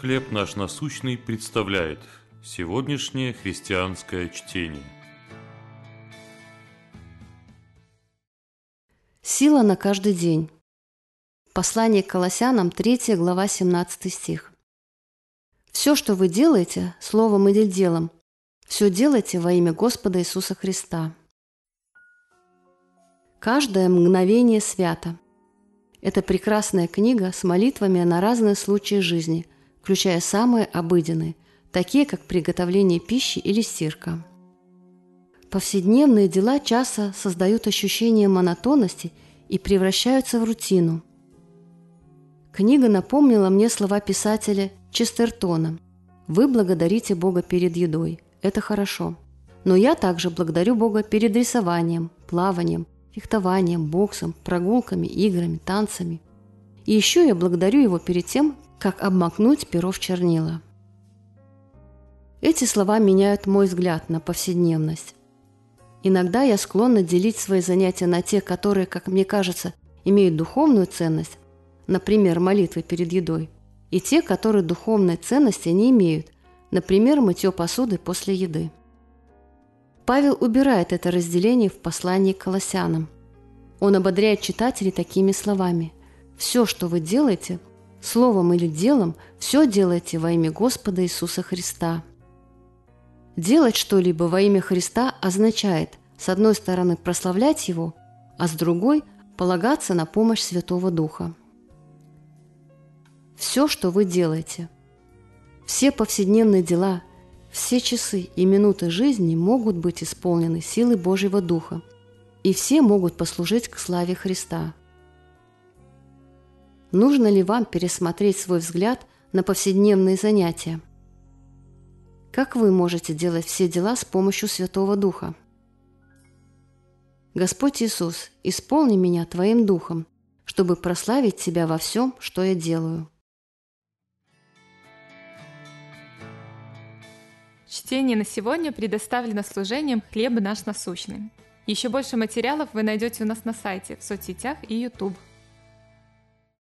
«Хлеб наш насущный» представляет сегодняшнее христианское чтение. Сила на каждый день. Послание к Колоссянам, 3 глава, 17 стих. «Все, что вы делаете, словом или делом, все делайте во имя Господа Иисуса Христа». Каждое мгновение свято. Это прекрасная книга с молитвами на разные случаи жизни, включая самые обыденные, такие как приготовление пищи или стирка. Повседневные дела часто создают ощущение монотонности и превращаются в рутину. Книга напомнила мне слова писателя Честертона «Вы благодарите Бога перед едой. Это хорошо. Но я также благодарю Бога перед рисованием, плаванием, фехтованием, боксом, прогулками, играми, танцами. И еще я благодарю его перед тем, как обмакнуть перо в чернила. Эти слова меняют мой взгляд на повседневность. Иногда я склонна делить свои занятия на те, которые, как мне кажется, имеют духовную ценность, например, молитвы перед едой, и те, которые духовной ценности не имеют, например, мытье посуды после еды. Павел убирает это разделение в послании к Колоссянам. Он ободряет читателей такими словами. «Все, что вы делаете, словом или делом, все делайте во имя Господа Иисуса Христа». Делать что-либо во имя Христа означает, с одной стороны, прославлять Его, а с другой – полагаться на помощь Святого Духа. Все, что вы делаете, все повседневные дела – все часы и минуты жизни могут быть исполнены силой Божьего Духа, и все могут послужить к славе Христа. Нужно ли вам пересмотреть свой взгляд на повседневные занятия? Как вы можете делать все дела с помощью Святого Духа? Господь Иисус, исполни меня Твоим Духом, чтобы прославить Тебя во всем, что я делаю. Чтение на сегодня предоставлено служением «Хлеб наш насущный». Еще больше материалов вы найдете у нас на сайте, в соцсетях и YouTube.